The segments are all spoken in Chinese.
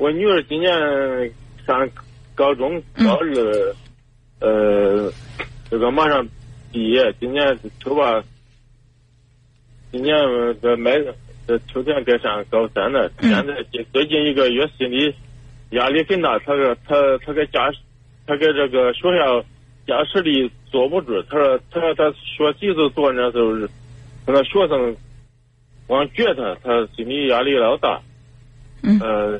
我女儿今年上高中高二，呃，这个马上毕业，今年秋吧，今年这麦这秋天该上高三了。现在最近一个月心里压力很大，他说他他给家，他给这个学校家事里坐不住。他说他说他学习都坐那都是，那学生光撅他，他心理压力老大。嗯。呃。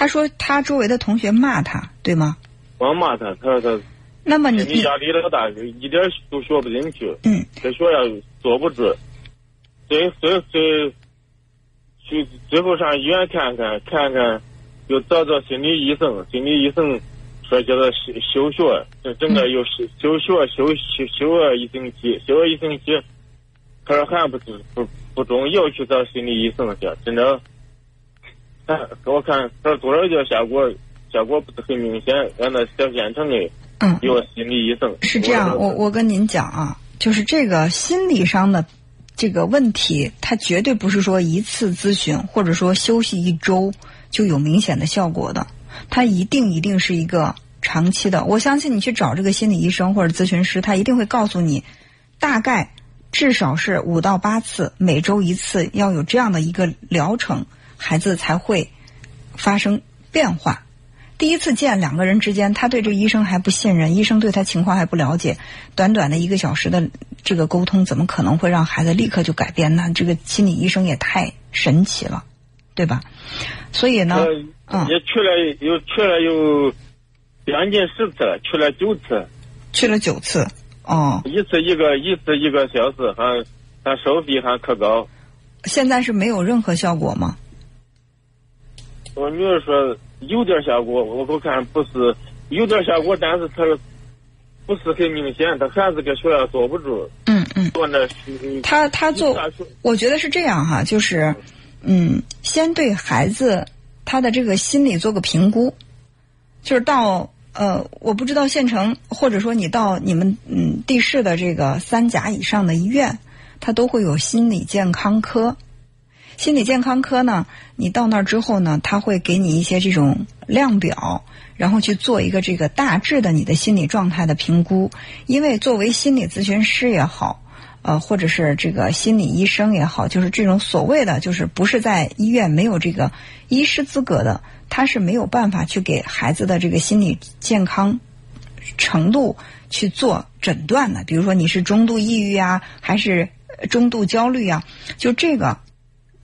他说他周围的同学骂他，对吗？光骂他，他说他。那么你压力老大，一点都学不进去。嗯。在学校坐不住，最最最，去最后上医院看看，看看，又找找心理医生。心理医生说叫他休休学，这整个又休休学休休休了一星期，休了一星期。他说还不不不中，又去找心理医生去，真的。给我看，他说多少节效果效果不是很明显，让那小县城的嗯有心理医生。是这样，我我跟您讲啊，就是这个心理上的这个问题，它绝对不是说一次咨询或者说休息一周就有明显的效果的，它一定一定是一个长期的。我相信你去找这个心理医生或者咨询师，他一定会告诉你，大概至少是五到八次，每周一次，要有这样的一个疗程。孩子才会发生变化。第一次见两个人之间，他对这个医生还不信任，医生对他情况还不了解。短短的一个小时的这个沟通，怎么可能会让孩子立刻就改变呢？这个心理医生也太神奇了，对吧？所以呢，嗯，也去了，又去了有将近十次，去了九次，去了九次，哦，一次一个，一次一个小时，还还收费还可高。现在是没有任何效果吗？我女儿说有点效果，我我看不是有点效果，但是她不是很明显，她还是搁学校坐不住。嗯嗯。坐那。他他做，我觉得是这样哈，就是嗯，先对孩子他的这个心理做个评估，就是到呃，我不知道县城或者说你到你们嗯地市的这个三甲以上的医院，他都会有心理健康科。心理健康科呢，你到那儿之后呢，他会给你一些这种量表，然后去做一个这个大致的你的心理状态的评估。因为作为心理咨询师也好，呃，或者是这个心理医生也好，就是这种所谓的就是不是在医院没有这个医师资格的，他是没有办法去给孩子的这个心理健康程度去做诊断的。比如说你是中度抑郁啊，还是中度焦虑啊？就这个。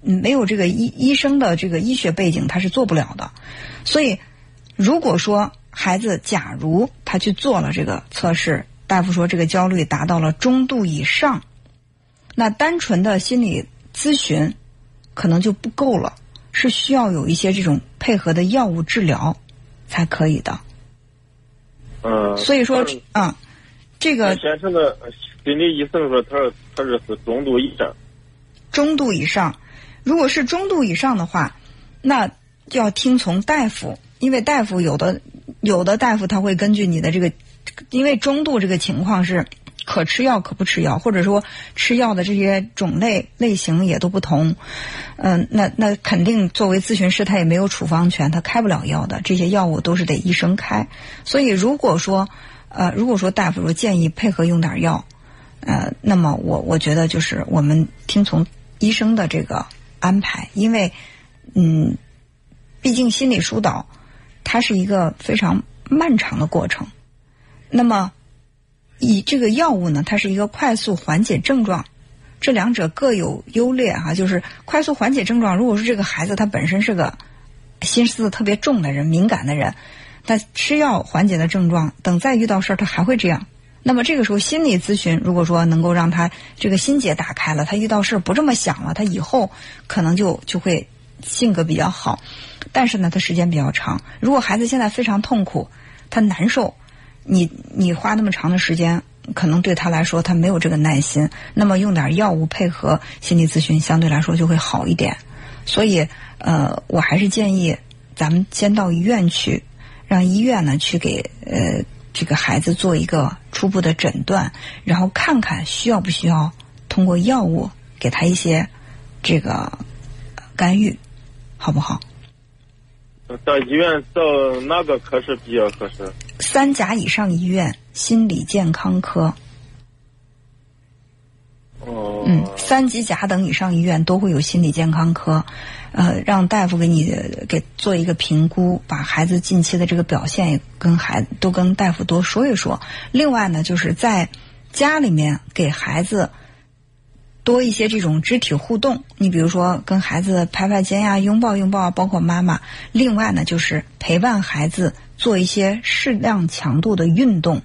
没有这个医医生的这个医学背景，他是做不了的。所以，如果说孩子假如他去做了这个测试，大夫说这个焦虑达到了中度以上，那单纯的心理咨询可能就不够了，是需要有一些这种配合的药物治疗才可以的。嗯。所以说啊，这个先生的心理医生说，他他这是中度以上。中度以上。如果是中度以上的话，那就要听从大夫，因为大夫有的有的大夫他会根据你的这个，因为中度这个情况是可吃药可不吃药，或者说吃药的这些种类类型也都不同，嗯，那那肯定作为咨询师他也没有处方权，他开不了药的，这些药物都是得医生开。所以如果说呃如果说大夫说建议配合用点药，呃，那么我我觉得就是我们听从医生的这个。安排，因为，嗯，毕竟心理疏导，它是一个非常漫长的过程。那么，以这个药物呢，它是一个快速缓解症状，这两者各有优劣哈。就是快速缓解症状，如果说这个孩子他本身是个心思特别重的人、敏感的人，他吃药缓解的症状，等再遇到事儿，他还会这样。那么这个时候，心理咨询如果说能够让他这个心结打开了，他遇到事不这么想了，他以后可能就就会性格比较好。但是呢，他时间比较长。如果孩子现在非常痛苦，他难受，你你花那么长的时间，可能对他来说他没有这个耐心。那么用点药物配合心理咨询，相对来说就会好一点。所以，呃，我还是建议咱们先到医院去，让医院呢去给呃。这个孩子做一个初步的诊断，然后看看需要不需要通过药物给他一些这个干预，好不好？到医院到哪个科室比较合适？三甲以上医院心理健康科。嗯，三级甲等以上医院都会有心理健康科，呃，让大夫给你给做一个评估，把孩子近期的这个表现也跟孩都跟大夫多说一说。另外呢，就是在家里面给孩子多一些这种肢体互动，你比如说跟孩子拍拍肩呀、拥抱拥抱，包括妈妈。另外呢，就是陪伴孩子做一些适量强度的运动，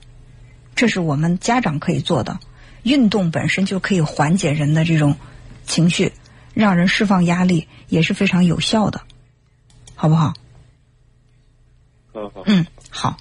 这是我们家长可以做的。运动本身就可以缓解人的这种情绪，让人释放压力，也是非常有效的，好不好？嗯，好。